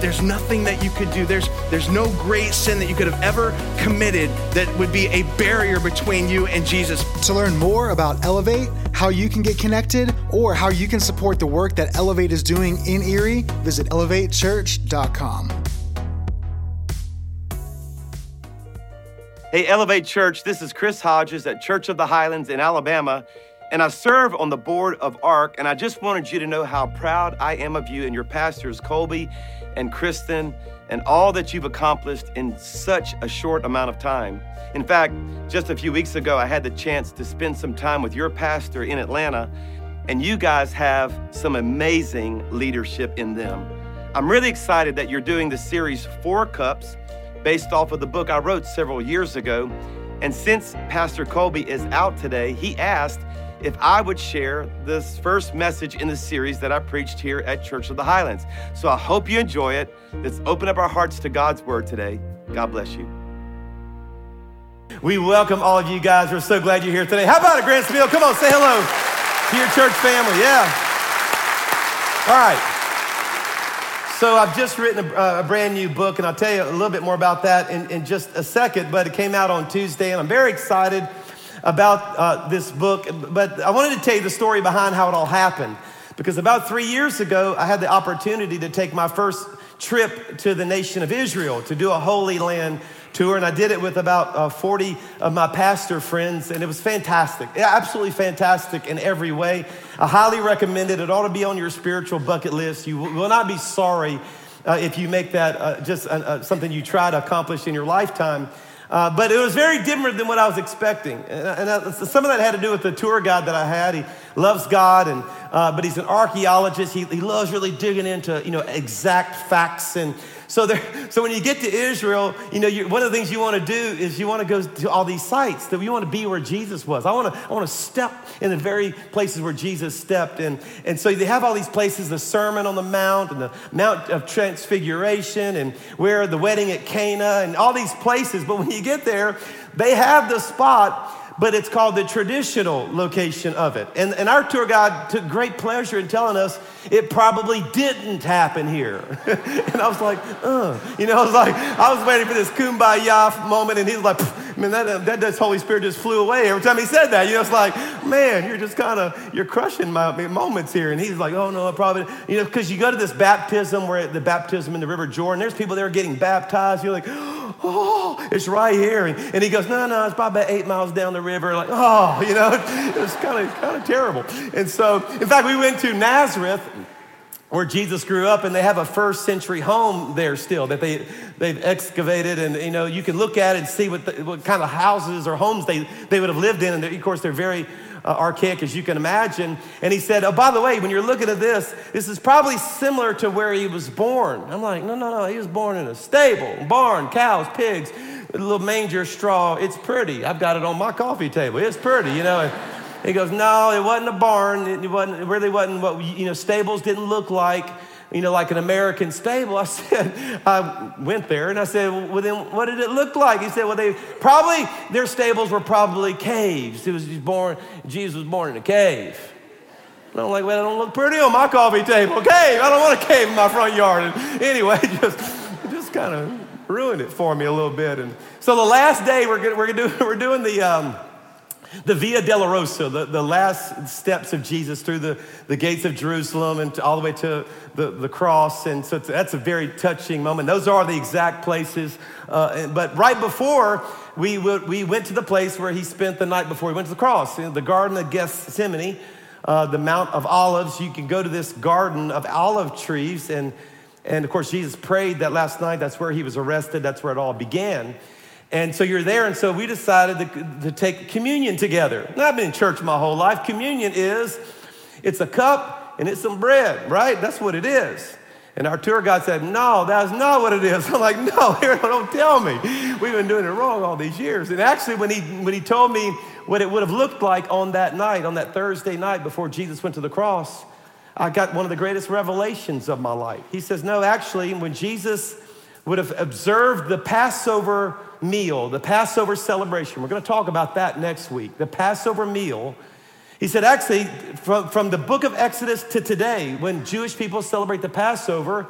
There's nothing that you could do. There's, there's no great sin that you could have ever committed that would be a barrier between you and Jesus. To learn more about Elevate, how you can get connected, or how you can support the work that Elevate is doing in Erie, visit elevatechurch.com. Hey, Elevate Church, this is Chris Hodges at Church of the Highlands in Alabama, and I serve on the board of ARC, and I just wanted you to know how proud I am of you and your pastors, Colby and Kristen, and all that you've accomplished in such a short amount of time. In fact, just a few weeks ago, I had the chance to spend some time with your pastor in Atlanta, and you guys have some amazing leadership in them. I'm really excited that you're doing the series Four Cups based off of the book I wrote several years ago. And since Pastor Colby is out today, he asked if I would share this first message in the series that I preached here at Church of the Highlands. So I hope you enjoy it. Let's open up our hearts to God's word today. God bless you. We welcome all of you guys. We're so glad you're here today. How about it, Grants Mill? Come on, say hello to your church family. Yeah. All right. So I've just written a, a, brand new book, and I'll tell you a little bit more about that in, in just a second. But it came out on Tuesday, and I'm very excited about uh, this book. But I wanted to tell you the story behind how it all happened, because about three years ago, I had the opportunity to take my first trip to the nation of Israel to do a Holy Land tour, and I did it with about uh, 40 of my pastor friends, and it was fantastic. Absolutely fantastic in every way. I highly recommend it. It ought to be on your spiritual bucket list. You will not be sorry uh, if you make that uh, just uh, something you try to accomplish in your lifetime. Uh, but it was very different than what I was expecting. And, and some of that had to do with the tour guide that I had. He loves God, and, uh, but he's an archaeologist. He, he loves really digging into you know, exact facts and so, there, so when you get to Israel, you know, one of the things you want to do is you want to go to all these sites that you want to be where Jesus was. I want to, I want to step in the very places where Jesus stepped. And, and so they have all these places, the Sermon on the Mount and the Mount of Transfiguration and where the wedding at Cana and all these places. But when you get there, they have the spot but it's called the traditional location of it. And, and our tour guide took great pleasure in telling us it probably didn't happen here. and I was like, uh, you know, I was like, I was waiting for this kumbaya moment, and he's like, man, that, that, that Holy Spirit just flew away every time he said that. You know, it's like, man, you're just kind of, you're crushing my moments here. And he's like, oh no, I probably, you know, because you go to this baptism where the baptism in the River Jordan, there's people there getting baptized. You're like, oh, it's right here. And, and he goes, no, no, it's probably about eight miles down the river. Like, oh, you know, it's kind of kind of terrible. And so, in fact, we went to Nazareth where Jesus grew up, and they have a first century home there still that they, they've excavated. And you know, you can look at it and see what, the, what kind of houses or homes they, they would have lived in. And of course, they're very uh, archaic as you can imagine. And he said, Oh, by the way, when you're looking at this, this is probably similar to where he was born. I'm like, No, no, no. He was born in a stable, barn, cows, pigs, a little manger straw. It's pretty. I've got it on my coffee table. It's pretty, you know. He goes, No, it wasn't a barn. It wasn't, it really wasn't what, you know, stables didn't look like you know, like an American stable. I said, I went there and I said, well, then what did it look like? He said, well, they probably, their stables were probably caves. It was born, Jesus was born in a cave. And I'm like, well, it don't look pretty on my coffee table. Cave, I don't want a cave in my front yard. And anyway, just, just kind of ruined it for me a little bit. And so the last day we're, we're, gonna do, we're doing the, um, the Via Dolorosa, the, the last steps of Jesus through the, the gates of Jerusalem and to, all the way to the, the cross. And so that's a very touching moment. Those are the exact places. Uh, but right before, we, w- we went to the place where he spent the night before he went to the cross, the Garden of Gethsemane, uh, the Mount of Olives. You can go to this garden of olive trees. And, and of course, Jesus prayed that last night. That's where he was arrested, that's where it all began. And so you're there, and so we decided to, to take communion together. Now, I've been in church my whole life. Communion is, it's a cup and it's some bread, right? That's what it is. And our tour guide said, No, that's not what it is. I'm like, No, don't tell me. We've been doing it wrong all these years. And actually, when he, when he told me what it would have looked like on that night, on that Thursday night before Jesus went to the cross, I got one of the greatest revelations of my life. He says, No, actually, when Jesus would have observed the Passover meal, the Passover celebration, we're going to talk about that next week, the Passover meal he said, actually, from, from the book of Exodus to today, when Jewish people celebrate the Passover,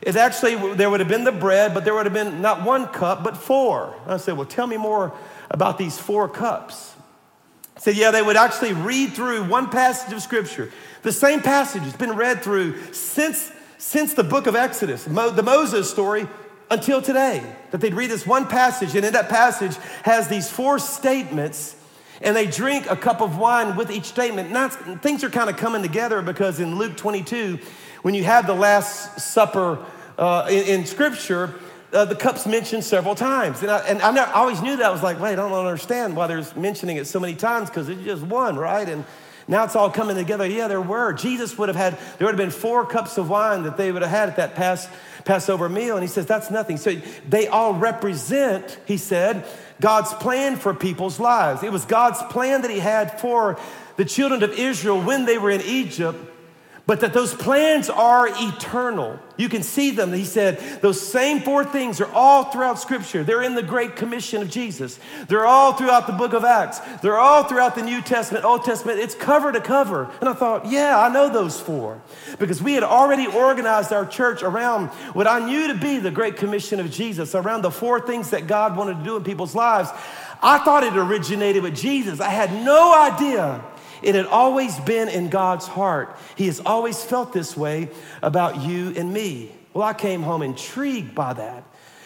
it actually, there would have been the bread, but there would have been not one cup, but four. I said, well, tell me more about these four cups. He said, yeah, they would actually read through one passage of scripture. The same passage has been read through since, since the book of Exodus, the Moses story, until today. That they'd read this one passage, and in that passage has these four statements and they drink a cup of wine with each statement. Now, things are kind of coming together because in Luke 22, when you have the Last Supper uh, in, in, Scripture, uh, the cup's mentioned several times. And I, and I, never, I, always knew that. I was like, wait, I don't understand why there's mentioning it so many times because it's just one, right? And now it's all coming together. Yeah, there were. Jesus would have had, there would have been four cups of wine that they would have had at that past Passover meal. And he says, that's nothing. So they all represent, he said, God's plan for people's lives. It was God's plan that He had for the children of Israel when they were in Egypt but that those plans are eternal. You can see them. He said those same four things are all throughout Scripture. They're in the Great Commission of Jesus. They're all throughout the book of Acts. They're all throughout the New Testament, Old Testament. It's cover to cover. And I thought, yeah, I know those four. Because we had already organized our church around what I knew to be the Great Commission of Jesus, around the four things that God wanted to do in people's lives. I thought it originated with Jesus. I had no idea it had always been in God's heart. He has always felt this way about you and me. Well, I came home intrigued by that.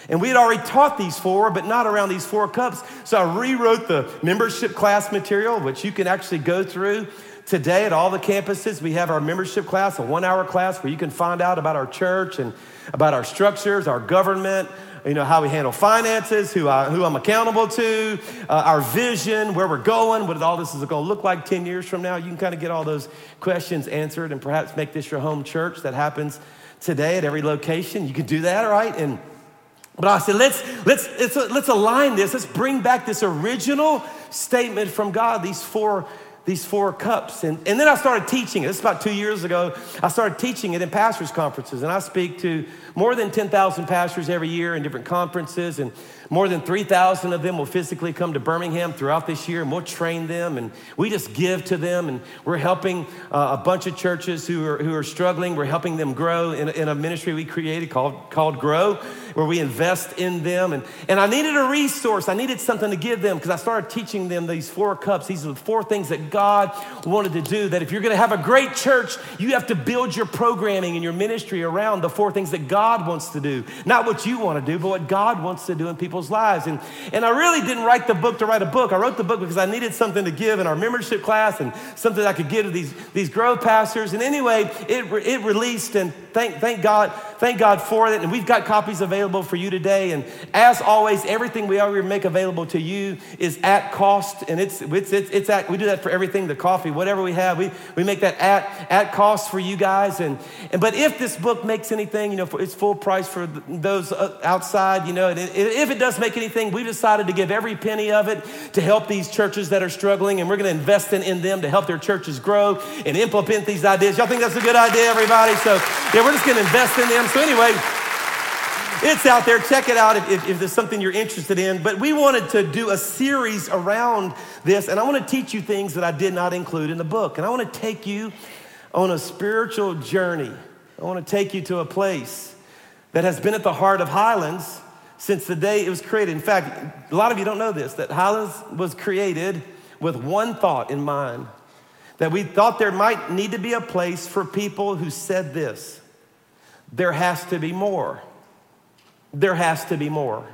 And we had already taught these four, but not around these four cups. So I rewrote the membership class material, which you can actually go through today at all the campuses. We have our membership class, a one hour class where you can find out about our church and about our structures, our government, you know, how we handle finances, who, I, who I'm accountable to, uh, our vision, where we're going, what all this is going to look like 10 years from now. You can kind of get all those questions answered and perhaps make this your home church. That happens today at every location. You can do that, right? And but I said, let's, let's, let's, let's align this. Let's bring back this original statement from God, these four these four cups. And, and then I started teaching it. This is about two years ago. I started teaching it in pastors' conferences. And I speak to more than 10,000 pastors every year in different conferences. And more than 3,000 of them will physically come to Birmingham throughout this year, and we'll train them, and we just give to them, and we're helping uh, a bunch of churches who are, who are struggling. We're helping them grow in, in a ministry we created called, called Grow, where we invest in them. And, and I needed a resource. I needed something to give them because I started teaching them these four cups. These are the four things that God wanted to do. That if you're going to have a great church, you have to build your programming and your ministry around the four things that God wants to do. Not what you want to do, but what God wants to do in people's people's lives. And, and I really didn't write the book to write a book. I wrote the book because I needed something to give in our membership class and something I could give to these, these growth pastors. And anyway, it, it released, and thank, thank God, thank God for it. And we've got copies available for you today. And as always, everything we ever make available to you is at cost. And it's, it's, it's, it's at, we do that for everything, the coffee, whatever we have, we, we make that at, at cost for you guys. And, and, but if this book makes anything, you know, it's full price for those uh, outside, you know, if it does does make anything, we've decided to give every penny of it to help these churches that are struggling, and we're going to invest in, in them to help their churches grow and implement these ideas. Y'all think that's a good idea, everybody? So, yeah, we're just going to invest in them. So, anyway, it's out there. Check it out if, if, if, there's something you're interested in. But we wanted to do a series around this, and I want to teach you things that I did not include in the book. And I want to take you on a spiritual journey. I want to take you to a place that has been at the heart of Highlands since the day it was created. In fact, a lot of you don't know this that Highlands was created with one thought in mind that we thought there might need to be a place for people who said this there has to be more. There has to be more.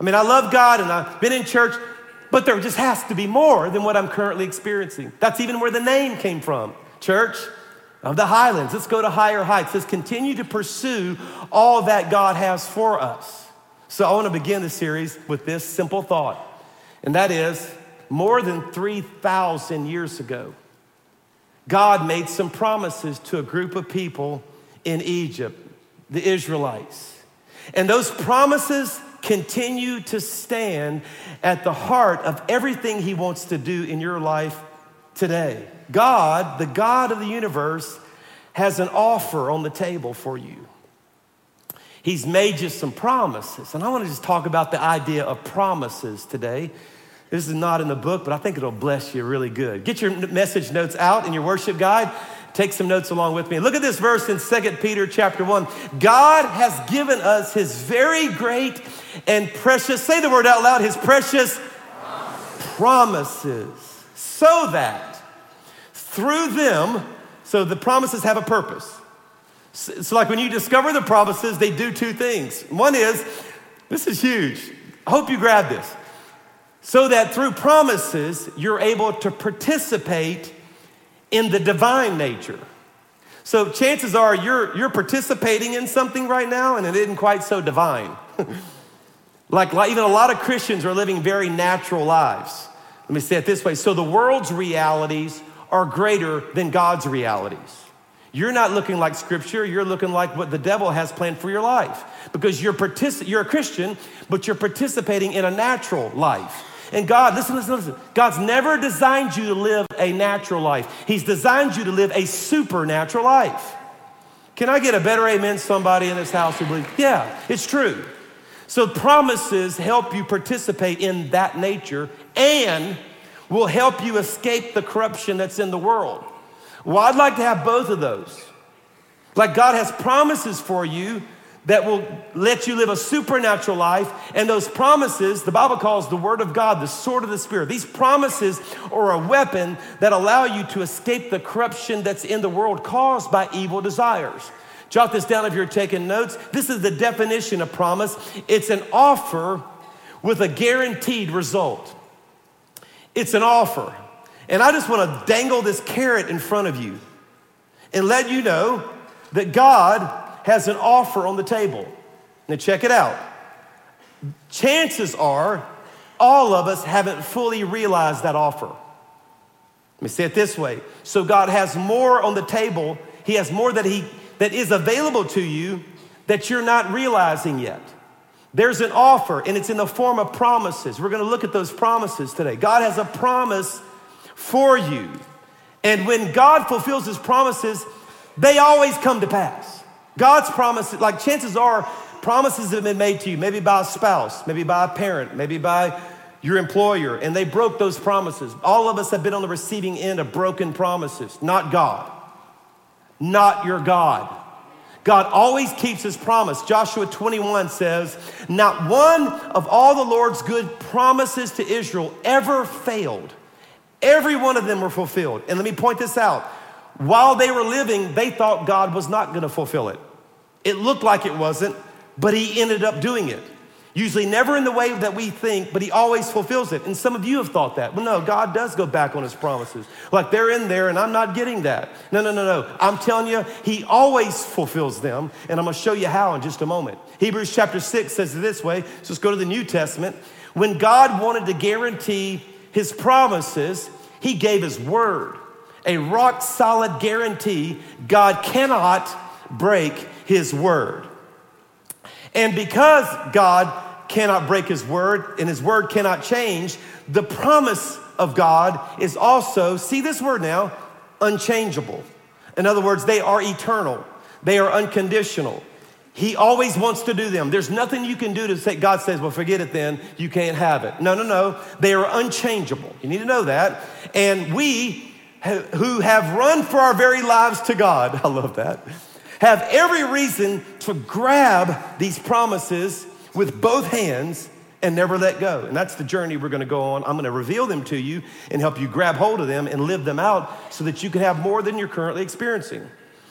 I mean, I love God and I've been in church, but there just has to be more than what I'm currently experiencing. That's even where the name came from. Church of the Highlands. Let's go to higher heights. Let's continue to pursue all that God has for us. So I want to begin the series with this simple thought, and that is more than 3,000 years ago, God made some promises to a group of people in Egypt. the Israelites. And those promises continue to stand at the heart of everything He wants to do in your life today. God, the God of the universe, has an offer on the table for you. He's made you some promises. And I want to just talk about the idea of promises today. This is not in the book, but I think it'll bless you really good. Get your message notes out in your worship guide. Take some notes along with me. Look at this verse in 2 Peter chapter 1. God has given us his very great and precious, say the word out loud, his precious promises, promises so that through them, so the promises have a purpose. So, like when you discover the promises, they do two things. One is, this is huge. I hope you grab this. So that through promises, you're able to participate in the divine nature. So chances are you're, you're participating in something right now and it isn't quite so divine. like, like even a lot of Christians are living very natural lives. Let me say it this way. So the world's realities are greater than God's realities. You're not looking like scripture, you're looking like what the devil has planned for your life because you're, you're a Christian, but you're participating in a natural life. And God, listen, listen, listen. God's never designed you to live a natural life, He's designed you to live a supernatural life. Can I get a better amen, somebody in this house who believes? Yeah, it's true. So promises help you participate in that nature and will help you escape the corruption that's in the world. Well, I'd like to have both of those. Like God has promises for you that will let you live a supernatural life. And those promises, the Bible calls the Word of God the sword of the Spirit. These promises are a weapon that allow you to escape the corruption that's in the world caused by evil desires. Jot this down if you're taking notes. This is the definition of promise it's an offer with a guaranteed result. It's an offer. And I just want to dangle this carrot in front of you and let you know that God has an offer on the table. Now, check it out. Chances are all of us haven't fully realized that offer. Let me say it this way. So God has more on the table. He has more that he that is available to you that you're not realizing yet. There's an offer and it's in the form of promises. We're going to look at those promises today. God has a promise for you. And when God fulfills his promises, they always come to pass. God's promises, like chances are, promises have been made to you, maybe by a spouse, maybe by a parent, maybe by your employer, and they broke those promises. All of us have been on the receiving end of broken promises, not God. Not your God. God always keeps his promise. Joshua 21 says, Not one of all the Lord's good promises to Israel ever failed. Every one of them were fulfilled. And let me point this out. While they were living, they thought God was not going to fulfill it. It looked like it wasn't, but he ended up doing it. Usually never in the way that we think, but he always fulfills it. And some of you have thought that. Well, no, God does go back on his promises. Like they're in there and I'm not getting that. No, no, no, no. I'm telling you, he always fulfills them. And I'm going to show you how in just a moment. Hebrews chapter 6 says it this way. So let's go to the New Testament. When God wanted to guarantee his promises, he gave his word, a rock solid guarantee. God cannot break his word. And because God cannot break his word and his word cannot change, the promise of God is also, see this word now, unchangeable. In other words, they are eternal, they are unconditional. He always wants to do them. There's nothing you can do to say, God says, well, forget it then, you can't have it. No, no, no. They are unchangeable. You need to know that. And we who have run for our very lives to God, I love that have every reason to grab these promises with both hands and never let go. And that's the journey we're going to go on. I'm going to reveal them to you and help you grab hold of them and live them out so that you can have more than you're currently experiencing.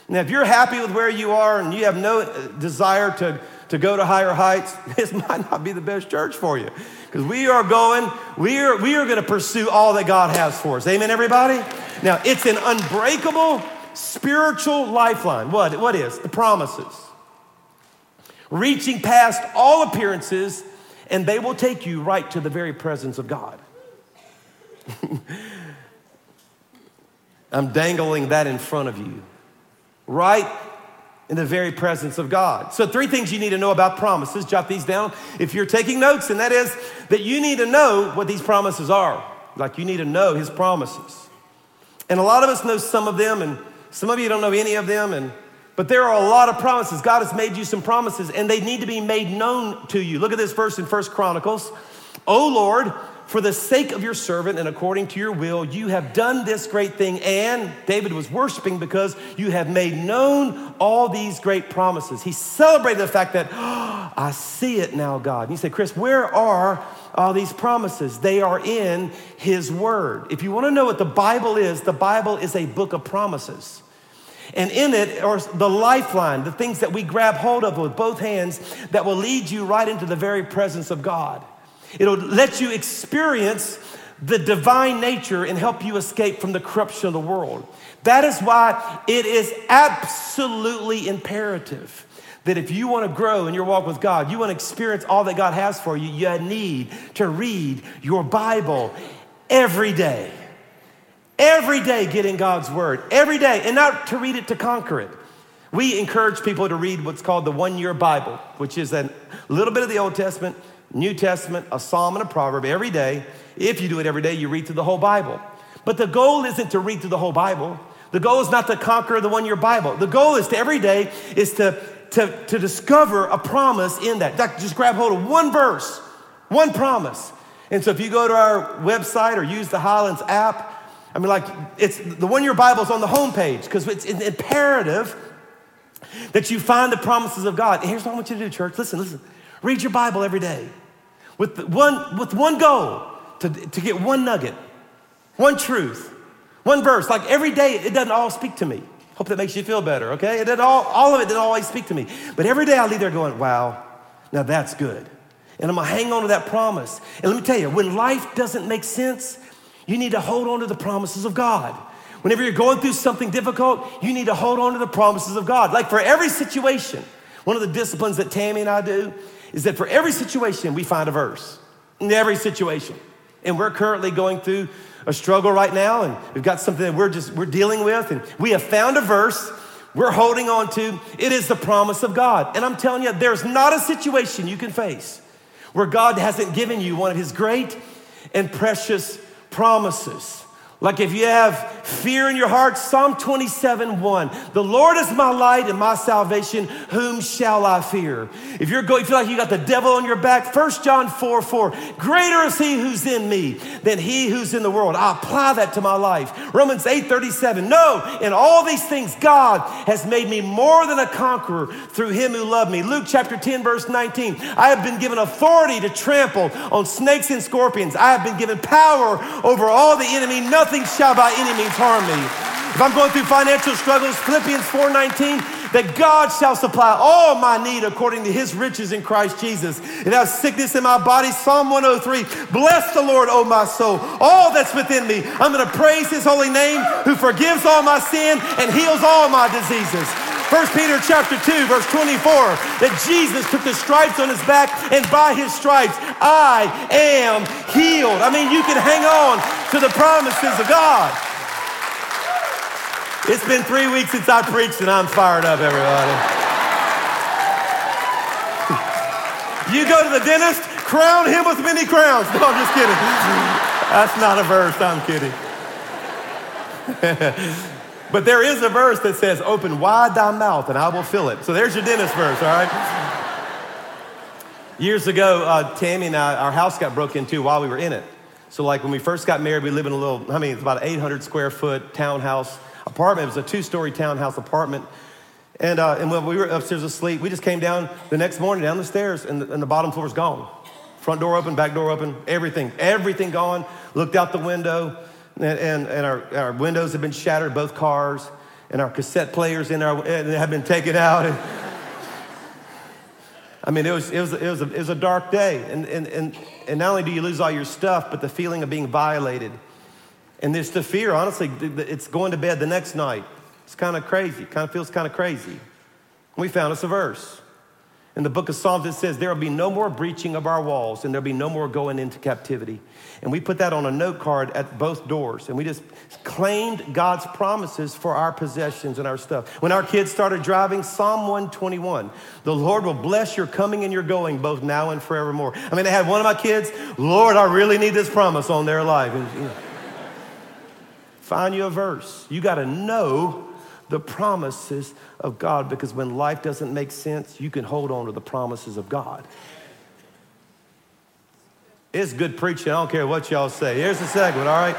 Now, if you're happy with where you are and you have no desire to, to go to higher heights, this might not be the best church for you. Because we are going, we are, we are going to pursue all that God has for us. Amen, everybody? Now, it's an unbreakable spiritual lifeline. What, what is? The promises. Reaching past all appearances, and they will take you right to the very presence of God. I'm dangling that in front of you. Right in the very presence of God. So, three things you need to know about promises. Jot these down if you're taking notes, and that is that you need to know what these promises are. Like, you need to know His promises. And a lot of us know some of them, and some of you don't know any of them, and but there are a lot of promises. God has made you some promises, and they need to be made known to you. Look at this verse in First Chronicles. O Lord, for the sake of your servant and according to your will, you have done this great thing. And David was worshiping because you have made known all these great promises. He celebrated the fact that, oh, I see it now, God. And you say, Chris, where are all these promises? They are in His Word. If you want to know what the Bible is, the Bible is a book of promises. And in it are the lifeline, the things that we grab hold of with both hands that will lead you right into the very presence of God. It'll let you experience the divine nature and help you escape from the corruption of the world. That is why it is absolutely imperative that if you want to grow in your walk with God, you want to experience all that God has for you, you need to read your Bible every day. Every day, get in God's Word. Every day, and not to read it to conquer it. We encourage people to read what's called the one year Bible, which is a little bit of the Old Testament, New Testament, a psalm, and a proverb every day. If you do it every day, you read through the whole Bible. But the goal isn't to read through the whole Bible. The goal is not to conquer the one year Bible. The goal is to every day is to, to, to discover a promise in that. Just grab hold of one verse, one promise. And so if you go to our website or use the Highlands app, I mean, like, it's the one year Bible is on the homepage because it's imperative that you find the promises of God. And here's what I want you to do, church. Listen, listen. Read your Bible every day with one, with one goal to, to get one nugget, one truth, one verse. Like every day, it doesn't all speak to me. Hope that makes you feel better, okay? It doesn't all, all of it didn't always speak to me. But every day I leave there going, wow, now that's good. And I'm gonna hang on to that promise. And let me tell you, when life doesn't make sense, you need to hold on to the promises of God. Whenever you're going through something difficult, you need to hold on to the promises of God. Like for every situation, one of the disciplines that Tammy and I do is that for every situation, we find a verse. In every situation. And we're currently going through a struggle right now, and we've got something that we're just we're dealing with, and we have found a verse we're holding on to. It is the promise of God. And I'm telling you, there's not a situation you can face where God hasn't given you one of his great and precious promises. Like if you have fear in your heart, Psalm 27 1. The Lord is my light and my salvation. Whom shall I fear? If you're going, you feel like you got the devil on your back, 1 John 4 4. Greater is he who's in me than he who's in the world. I apply that to my life. Romans 8 37. No, in all these things, God has made me more than a conqueror through him who loved me. Luke chapter 10, verse 19. I have been given authority to trample on snakes and scorpions. I have been given power over all the enemy. Nothing nothing shall by any means harm me. If I'm going through financial struggles, Philippians 4:19, that God shall supply all my need according to his riches in Christ Jesus. And I have sickness in my body, Psalm 103. Bless the Lord, O my soul, all that's within me. I'm going to praise his holy name who forgives all my sin and heals all my diseases. 1 Peter chapter 2, verse 24, that Jesus took the stripes on his back, and by his stripes I am healed. I mean, you can hang on to the promises of God. It's been three weeks since I preached, and I'm fired up, everybody. You go to the dentist, crown him with many crowns. No, I'm just kidding. That's not a verse, I'm kidding. But there is a verse that says, Open wide thy mouth and I will fill it. So there's your dentist verse, all right? Years ago, uh, Tammy and I, our house got broke into while we were in it. So, like when we first got married, we lived in a little, I mean, it's about an 800 square foot townhouse apartment. It was a two story townhouse apartment. And, uh, and when we were upstairs asleep, we just came down the next morning down the stairs, and the, and the bottom floor was gone. Front door open, back door open, everything, everything gone. Looked out the window and, and, and our, our windows have been shattered, both cars, and our cassette players in our, have been taken out. And, I mean, it was, it was, it was, a, it was a dark day. And, and, and, and not only do you lose all your stuff, but the feeling of being violated. And there's the fear, honestly, it's going to bed the next night. It's kind of crazy, kind of feels kind of crazy. We found us a verse. In the book of Psalms, it says, There will be no more breaching of our walls, and there'll be no more going into captivity. And we put that on a note card at both doors, and we just claimed God's promises for our possessions and our stuff. When our kids started driving, Psalm 121, the Lord will bless your coming and your going, both now and forevermore. I mean, I had one of my kids, Lord, I really need this promise on their life. And, you know, find you a verse. You got to know the promises of God because when life doesn't make sense, you can hold on to the promises of God. It's good preaching. I don't care what y'all say. Here's the segment, all right?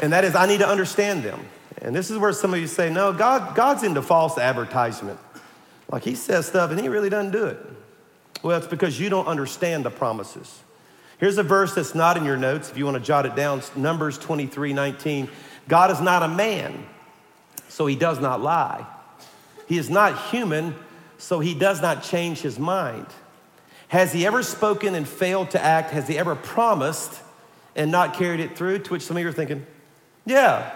And that is, I need to understand them. And this is where some of you say, no, God, God's into false advertisement. Like he says stuff and he really doesn't do it. Well, it's because you don't understand the promises. Here's a verse that's not in your notes if you want to jot it down Numbers 23 19. God is not a man so he does not lie. He is not human, so he does not change his mind. Has he ever spoken and failed to act? Has he ever promised and not carried it through? To which some of you are thinking, yeah,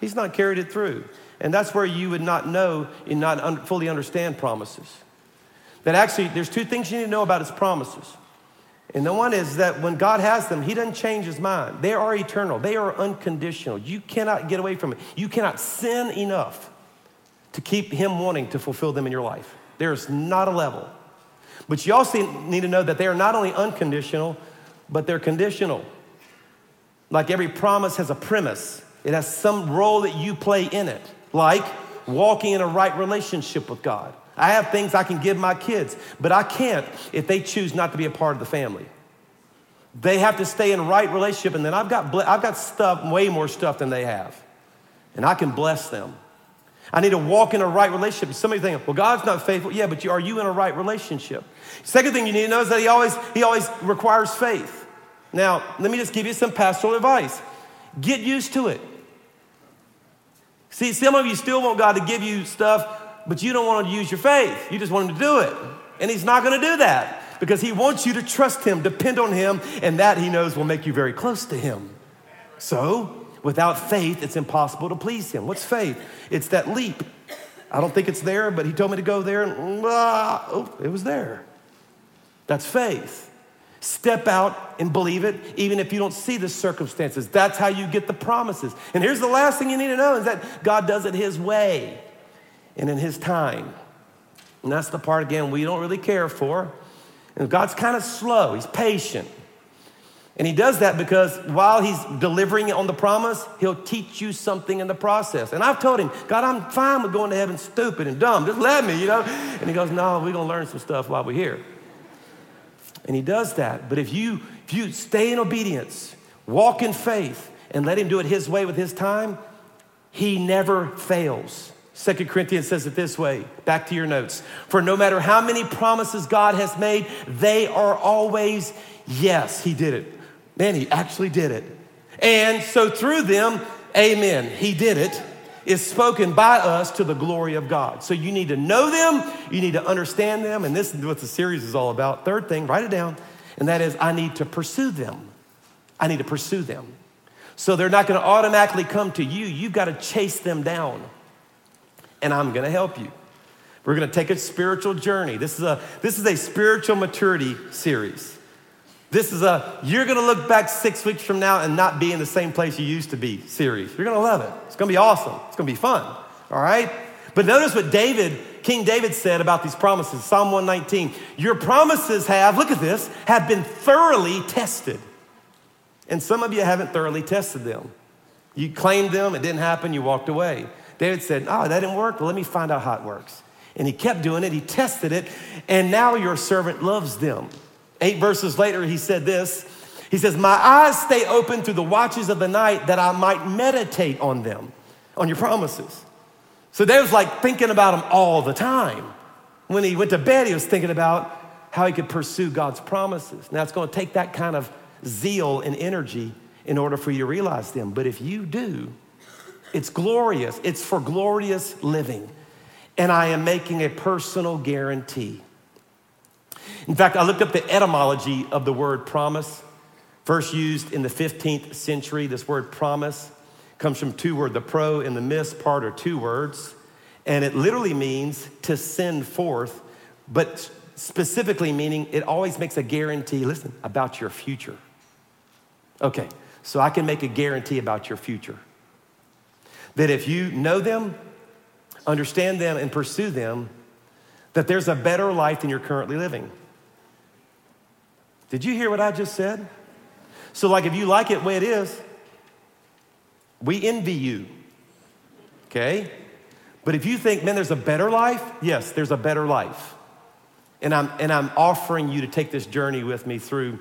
he's not carried it through. And that's where you would not know and not un- fully understand promises. That actually, there's two things you need to know about his promises. And the one is that when God has them, He doesn't change His mind. They are eternal, they are unconditional. You cannot get away from it. You cannot sin enough to keep Him wanting to fulfill them in your life. There's not a level. But you also need to know that they are not only unconditional, but they're conditional. Like every promise has a premise, it has some role that you play in it, like walking in a right relationship with God. I have things I can give my kids, but I can't if they choose not to be a part of the family. They have to stay in right relationship, and then I've got, I've got stuff, way more stuff than they have, and I can bless them. I need to walk in a right relationship. Somebody thinking, well, God's not faithful. Yeah, but you, are you in a right relationship? Second thing you need to know is that He always, he always requires faith. Now, let me just give you some pastoral advice. Get used to it. See, some of you still want God to give you stuff but you don't want to use your faith. You just want him to do it. And he's not going to do that because he wants you to trust him, depend on him, and that he knows will make you very close to him. So, without faith, it's impossible to please him. What's faith? It's that leap. I don't think it's there, but he told me to go there, and ah, oh, it was there. That's faith. Step out and believe it, even if you don't see the circumstances. That's how you get the promises. And here's the last thing you need to know is that God does it his way and in His time. And that's the part, again, we don't really care for. And God's kind of slow, He's patient. And He does that because while He's delivering it on the promise, He'll teach you something in the process. And I've told Him, God, I'm fine with going to heaven stupid and dumb. Just let me, you know? And He goes, No, we're going to learn some stuff while we're here. And He does that. But if you, if you stay in obedience, walk in faith, and let Him do it His way with His time, He never fails. Second Corinthians says it this way back to your notes. For no matter how many promises God has made, they are always yes, He did it. Man, He actually did it. And so through them, amen, He did it, is spoken by us to the glory of God. So you need to know them, you need to understand them, and this is what the series is all about. Third thing, write it down, and that is I need to pursue them. I need to pursue them. So they're not gonna automatically come to you, you've got to chase them down and I'm gonna help you. We're gonna take a spiritual journey. This is a, this is a spiritual maturity series. This is a, you're gonna look back six weeks from now and not be in the same place you used to be series. You're gonna love it. It's gonna be awesome. It's gonna be fun, all right? But notice what David, King David said about these promises Psalm 119. Your promises have, look at this, have been thoroughly tested. And some of you haven't thoroughly tested them. You claimed them, it didn't happen, you walked away. David said, Oh, that didn't work. Well, let me find out how it works. And he kept doing it, he tested it, and now your servant loves them. Eight verses later, he said this He says, My eyes stay open through the watches of the night that I might meditate on them, on your promises. So David's like thinking about them all the time. When he went to bed, he was thinking about how he could pursue God's promises. Now, it's going to take that kind of zeal and energy in order for you to realize them. But if you do, it's glorious. It's for glorious living. And I am making a personal guarantee. In fact, I looked up the etymology of the word promise. First used in the 15th century, this word promise comes from two words. The pro and the mis part are two words. And it literally means to send forth. But specifically meaning it always makes a guarantee, listen, about your future. Okay, so I can make a guarantee about your future. That if you know them, understand them, and pursue them, that there's a better life than you're currently living. Did you hear what I just said? So, like, if you like it the way it is, we envy you, okay? But if you think, man, there's a better life, yes, there's a better life. And I'm, and I'm offering you to take this journey with me through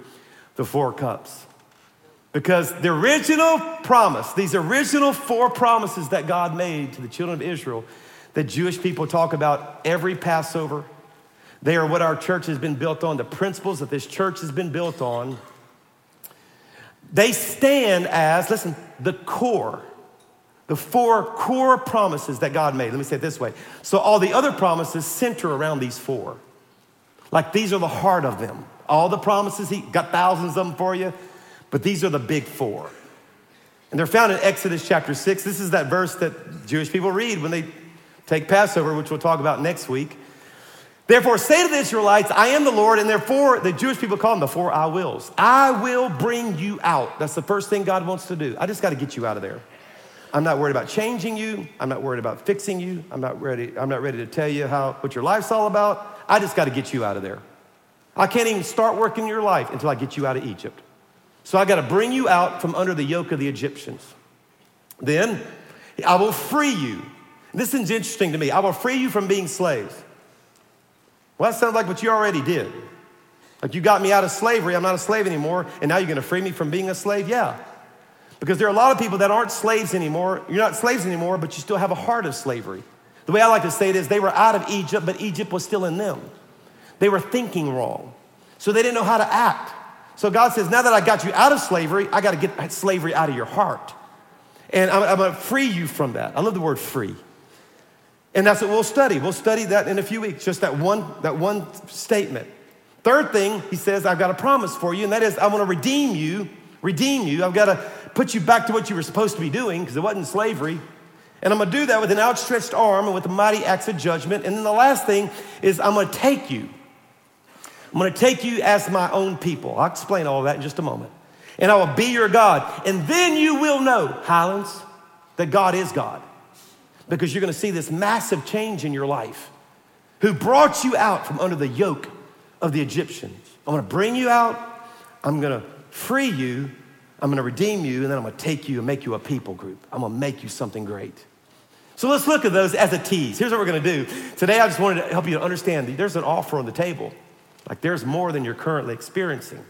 the four cups. Because the original promise, these original four promises that God made to the children of Israel, that Jewish people talk about every Passover, they are what our church has been built on, the principles that this church has been built on. They stand as, listen, the core, the four core promises that God made. Let me say it this way. So all the other promises center around these four. Like these are the heart of them. All the promises, He got thousands of them for you, but these are the big four. And they're found in Exodus chapter 6. This is that verse that Jewish people read when they take Passover, which we'll talk about next week. Therefore, say to the Israelites, I am the Lord, and therefore the Jewish people call them the four I wills. I will bring you out. That's the first thing God wants to do. I just got to get you out of there. I'm not worried about changing you. I'm not worried about fixing you. I'm not ready, I'm not ready to tell you how what your life's all about. I just got to get you out of there. I can't even start working your life until I get you out of Egypt. So I got to bring you out from under the yoke of the Egyptians. Then I will free you. This is interesting to me. I will free you from being slaves. Well, that sounds like what you already did. Like you got me out of slavery, I'm not a slave anymore, and now you're gonna free me from being a slave? Yeah. Because there are a lot of people that aren't slaves anymore. You're not slaves anymore, but you still have a heart of slavery. The way I like to say it is they were out of Egypt, but Egypt was still in them. They were thinking wrong. So they didn't know how to act. So God says, now that I got you out of slavery, I got to get slavery out of your heart. And I'm, I'm going to free you from that. I love the word free. And that's what we'll study. We'll study that in a few weeks, just that one, that one statement. Third thing, he says, I've got a promise for you, and that is I want to redeem you, redeem you. I've got to put you back to what you were supposed to be doing, because it wasn't slavery. And I'm gonna do that with an outstretched arm and with a mighty acts of judgment. And then the last thing is I'm gonna take you. I'm gonna take you as my own people. I'll explain all that in just a moment. And I will be your God. And then you will know, Highlands, that God is God because you're going to see this massive change in your life. Who brought you out from under the yoke of the Egyptians? I'm going to bring you out, I'm going to free you, I'm going to redeem you, and then I'm going to take you and make you a people group. I'm going to make you something great. So let's look at those as a tease. Here's what we're going to do. Today, I just wanted to help you to understand there's an offer on the table. Like there's more than you're currently experiencing.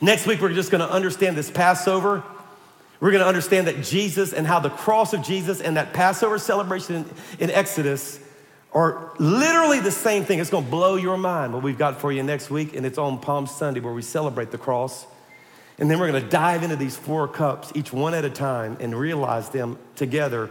Next week, we're just going to understand this Passover we're going to understand that Jesus and how the cross of Jesus and that Passover celebration in, Exodus are literally the same thing. It's going to blow your mind what we've got for you next week, and it's on Palm Sunday where we celebrate the cross. And then we're going to dive into these four cups, each one at a time, and realize them together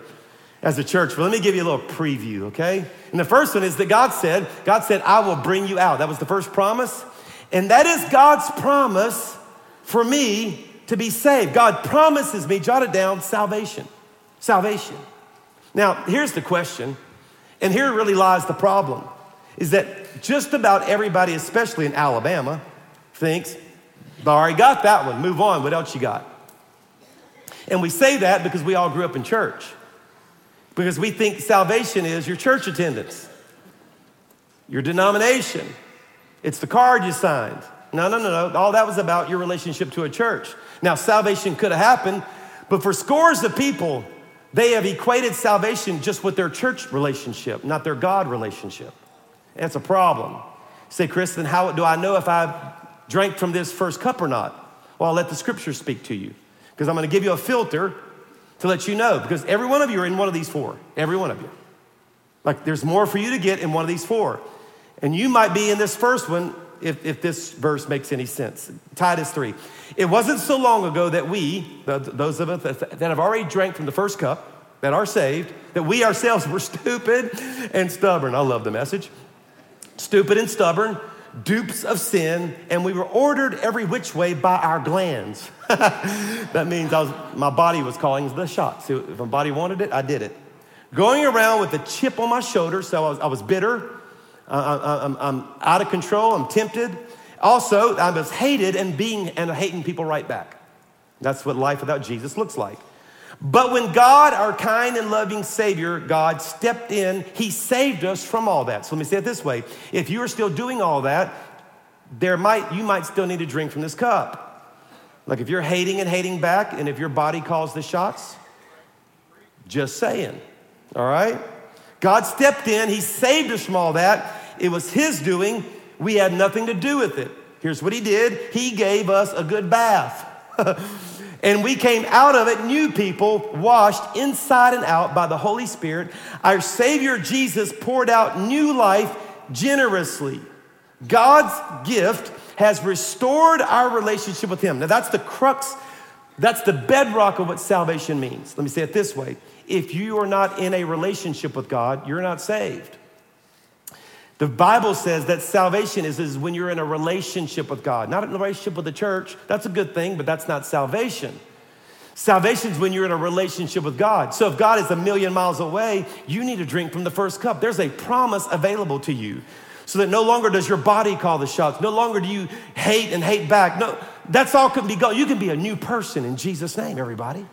as a church. But let me give you a little preview, okay? And the first one is that God said, God said, I will bring you out. That was the first promise. And that is God's promise for me to be saved. God promises me, jot it down, salvation. Salvation. Now, here's the question, and here really lies the problem is that just about everybody, especially in Alabama, thinks, I already got that one, move on, what else you got? And we say that because we all grew up in church, because we think salvation is your church attendance, your denomination, it's the card you signed. No, no, no, no. All that was about your relationship to a church. Now, salvation could have happened, but for scores of people, they have equated salvation just with their church relationship, not their God relationship. That's a problem. Say, Chris, then how do I know if I've drank from this first cup or not? Well, I'll let the scripture speak to you because I'm going to give you a filter to let you know because every one of you are in one of these four. Every one of you. Like there's more for you to get in one of these four. And you might be in this first one if, if this verse makes any sense. Titus 3. It wasn't so long ago that we, those of us that have already drank from the first cup, that are saved, that we ourselves were stupid and stubborn. I love the message. Stupid and stubborn, dupes of sin, and we were ordered every which way by our glands. that means I was, my body was calling the shots. If my body wanted it, I did it. Going around with a chip on my shoulder, so I was, I was bitter, I, am I'm out of control. I'm tempted. Also, I was hated and being and hating people right back. That's what life without Jesus looks like. But when God, our kind and loving Savior, God stepped in, He saved us from all that. So let me say it this way: If you are still doing all that, there might you might still need to drink from this cup. Like if you're hating and hating back, and if your body calls the shots, just saying. All right? God stepped in, He saved us from all that. It was His doing. We had nothing to do with it. Here's what He did He gave us a good bath. and we came out of it new people, washed inside and out by the Holy Spirit. Our Savior Jesus poured out new life generously. God's gift has restored our relationship with Him. Now, that's the crux, that's the bedrock of what salvation means. Let me say it this way if you are not in a relationship with God, you're not saved. The Bible says that salvation is, is when you're in a relationship with God, not in a relationship with the church. That's a good thing, but that's not salvation. Salvation is when you're in a relationship with God. So if God is a million miles away, you need to drink from the first cup. There's a promise available to you so that no longer does your body call the shots. No longer do you hate and hate back. No, that's all can be gone. You can be a new person in Jesus' name, everybody.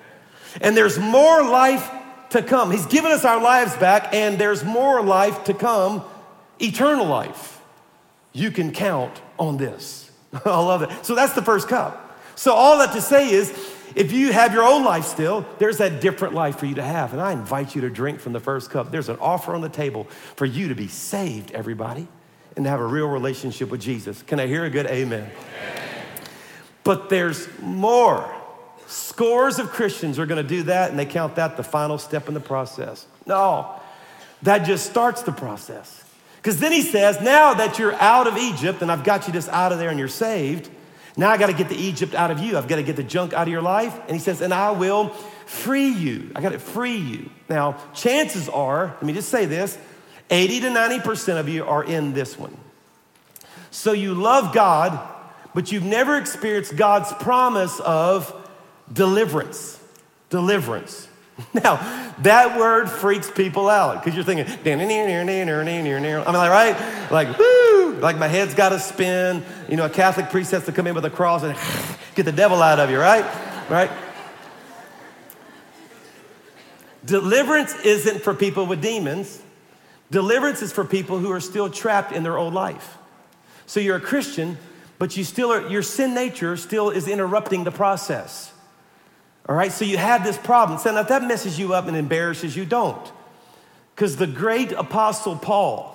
And there's more life to come. He's given us our lives back, and there's more life to come eternal life. You can count on this. I love it. So that's the first cup. So, all that to say is, if you have your own life still, there's that different life for you to have. And I invite you to drink from the first cup. There's an offer on the table for you to be saved, everybody, and to have a real relationship with Jesus. Can I hear a good amen? amen. But there's more. Scores of Christians are going to do that, and they count that the final step in the process. No, that just starts the process. Because then he says, now that you're out of Egypt and I've got you just out of there and you're saved, now I got to get the Egypt out of you. I've got to get the junk out of your life. And he says, and I will free you. I got to free you. Now, chances are, let me just say this 80 to 90% of you are in this one. So you love God, but you've never experienced God's promise of deliverance. Deliverance. Now, that word freaks people out because you're thinking, I mean, like, right? Like, woo, like my head's got to spin. You know, a Catholic priest has to come in with a cross and get the devil out of you, right? Right? Deliverance isn't for people with demons. Deliverance is for people who are still trapped in their old life. So you're a Christian, but you still are, your sin nature still is interrupting the process. All right, so you have this problem. So now if that messes you up and embarrasses you, don't. Because the great apostle Paul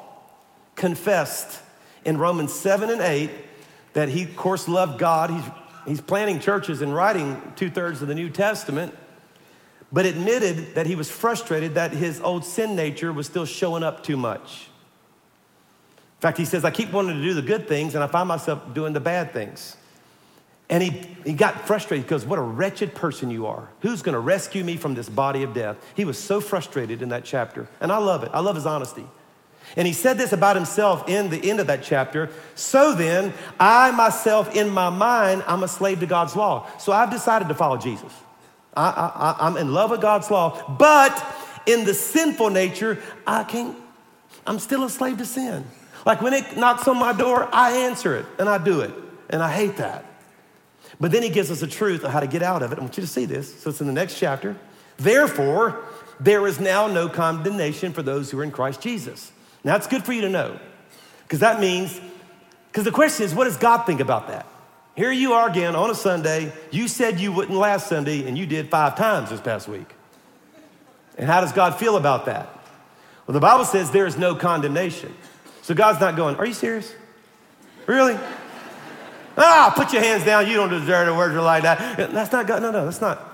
confessed in Romans 7 and 8 that he, of course, loved God. He's, he's planting churches and writing two thirds of the New Testament, but admitted that he was frustrated that his old sin nature was still showing up too much. In fact, he says, I keep wanting to do the good things and I find myself doing the bad things. And he, he got frustrated because what a wretched person you are. Who's going to rescue me from this body of death? He was so frustrated in that chapter. And I love it. I love his honesty. And he said this about himself in the end of that chapter. So then, I myself, in my mind, I'm a slave to God's law. So I've decided to follow Jesus. I, I, I'm in love with God's law, but in the sinful nature, I can't, I'm still a slave to sin. Like when it knocks on my door, I answer it and I do it. And I hate that. But then he gives us a truth of how to get out of it. I want you to see this. So it's in the next chapter. Therefore, there is now no condemnation for those who are in Christ Jesus. Now, it's good for you to know because that means, because the question is, what does God think about that? Here you are again on a Sunday. You said you wouldn't last Sunday, and you did five times this past week. And how does God feel about that? Well, the Bible says there is no condemnation. So God's not going, Are you serious? Really? Ah, put your hands down. You don't deserve to worship like that. That's not God. No, no, that's not.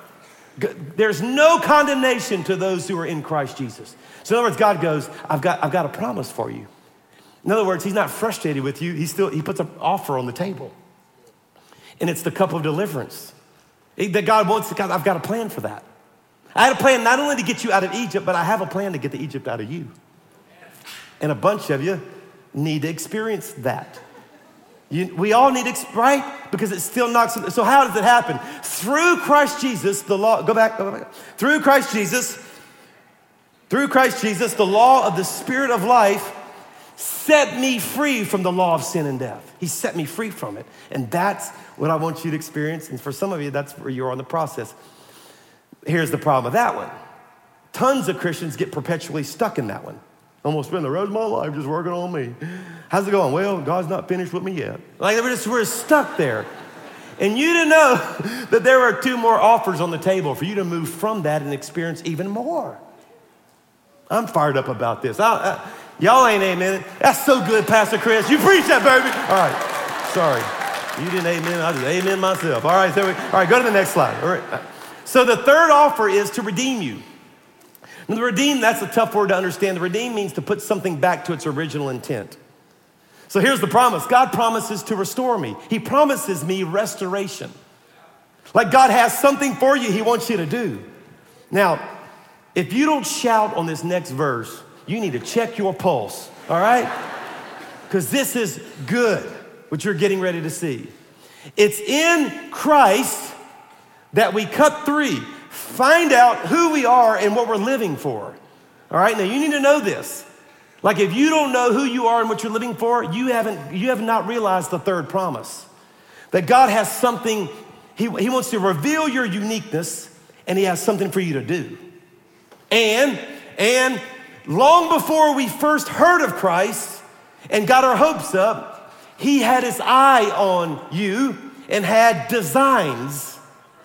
There's no condemnation to those who are in Christ Jesus. So, in other words, God goes, I've got, I've got a promise for you. In other words, He's not frustrated with you. He still He puts an offer on the table, and it's the cup of deliverance. That God wants. To God, I've got a plan for that. I had a plan not only to get you out of Egypt, but I have a plan to get the Egypt out of you. And a bunch of you need to experience that. You, we all need, right? Because it still knocks. So, how does it happen? Through Christ Jesus, the law, go back, go back. Through Christ Jesus, through Christ Jesus, the law of the Spirit of life set me free from the law of sin and death. He set me free from it. And that's what I want you to experience. And for some of you, that's where you're on the process. Here's the problem with that one tons of Christians get perpetually stuck in that one. Almost spend the rest of my life just working on me. How's it going? Well, God's not finished with me yet. Like we're just we're stuck there. And you didn't know that there are two more offers on the table for you to move from that and experience even more. I'm fired up about this. I, I, y'all ain't amen. That's so good, Pastor Chris. You preach that, baby. All right. Sorry. You didn't amen. I just amen myself. All right. So we, all right. Go to the next slide. All right. So the third offer is to redeem you. Now, the redeem, that's a tough word to understand. The redeem means to put something back to its original intent. So here's the promise God promises to restore me, He promises me restoration. Like God has something for you, He wants you to do. Now, if you don't shout on this next verse, you need to check your pulse, all right? Because this is good, what you're getting ready to see. It's in Christ that we cut three, find out who we are and what we're living for. All right, now you need to know this. Like if you don't know who you are and what you're living for, you haven't you have not realized the third promise. That God has something, He, he wants to reveal your uniqueness, and He has something for you to do. And, and long before we first heard of Christ and got our hopes up, He had His eye on you and had designs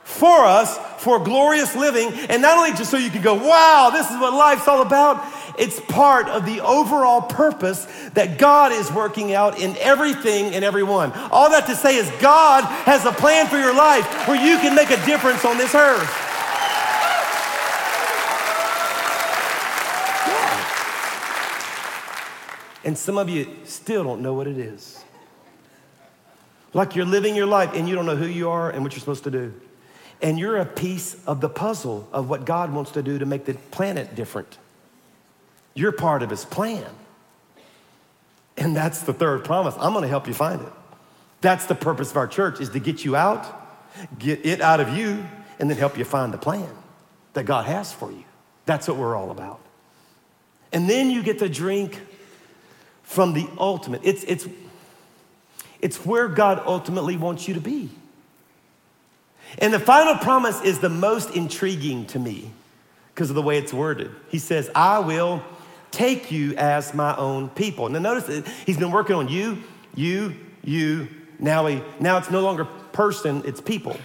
for us for glorious living. And not only just so you can go, wow, this is what life's all about, it's part of the overall purpose that God is working out in everything and everyone. All that to say is, God has a plan for your life where you can make a difference on this earth. And some of you still don't know what it is. Like you're living your life and you don't know who you are and what you're supposed to do. And you're a piece of the puzzle of what God wants to do to make the planet different. You're part of his plan. And that's the third promise. I'm going to help you find it. That's the purpose of our church is to get you out, get it out of you, and then help you find the plan that God has for you. That's what we're all about. And then you get to drink from the ultimate. It's, it's, it's where God ultimately wants you to be. And the final promise is the most intriguing to me because of the way it's worded. He says, I will take you as my own people. Now notice he's been working on you, you, you. Now, he, now it's no longer person, it's people.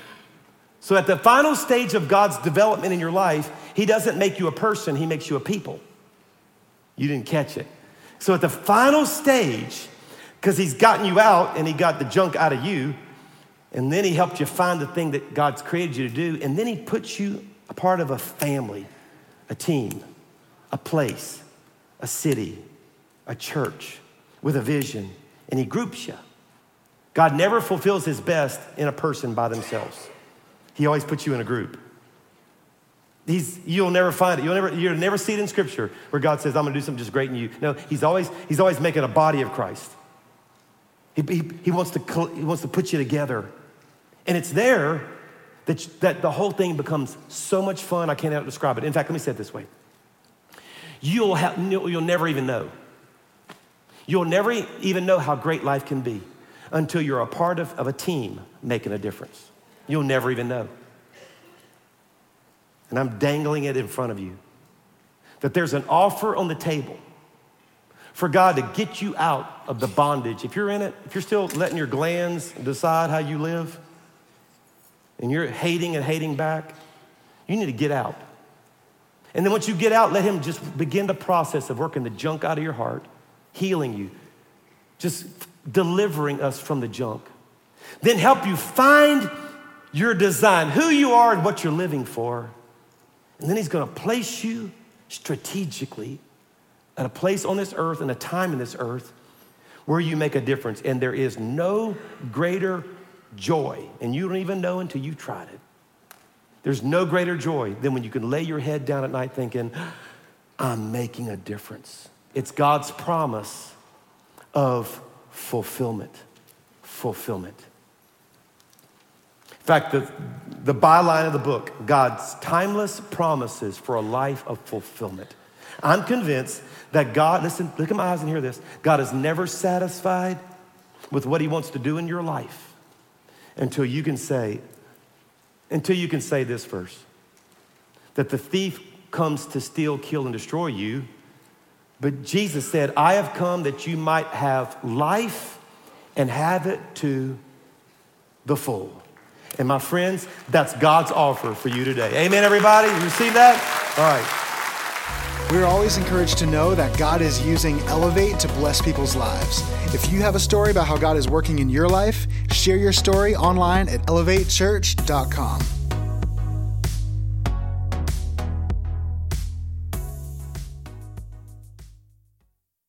So at the final stage of God's development in your life, he doesn't make you a person, he makes you a people. You didn't catch it. So at the final stage, because he's gotten you out and he got the junk out of you, and then he helped you find the thing that God's created you to do. And then he puts you a part of a family, a team, a place, a city, a church with a vision. And he groups you. God never fulfills his best in a person by themselves. He always puts you in a group. He's, you'll never find it. You'll never, you'll never see it in scripture where God says, I'm going to do something just great in you. No, he's always, he's always making a body of Christ. He, he, he, wants to, he wants to put you together and it's there that, that the whole thing becomes so much fun, I can't describe it. In fact, let me say it this way you'll, have, you'll never even know. You'll never even know how great life can be until you're a part of, of a team making a difference. You'll never even know. And I'm dangling it in front of you that there's an offer on the table for God to get you out of the bondage. If you're in it, if you're still letting your glands decide how you live, and you're hating and hating back, you need to get out. And then once you get out, let Him just begin the process of working the junk out of your heart, healing you, just delivering us from the junk. Then help you find your design, who you are and what you're living for. And then He's gonna place you strategically at a place on this earth and a time in this earth where you make a difference. And there is no greater joy, and you don't even know until you've tried it. There's no greater joy than when you can lay your head down at night thinking, I'm making a difference. It's God's promise of fulfillment. Fulfillment. In fact, the, the byline of the book, God's timeless promises for a life of fulfillment. I'm convinced that God, listen, look at my eyes and hear this. God is never satisfied with what He wants to do in your life until you can say, until you can say this verse that the thief comes to steal, kill, and destroy you. But Jesus said, I have come that you might have life and have it to the full. And my friends, that's God's offer for you today. Amen, everybody? You receive that? All right. We're always encouraged to know that God is using Elevate to bless people's lives. If you have a story about how God is working in your life, share your story online at elevatechurch.com.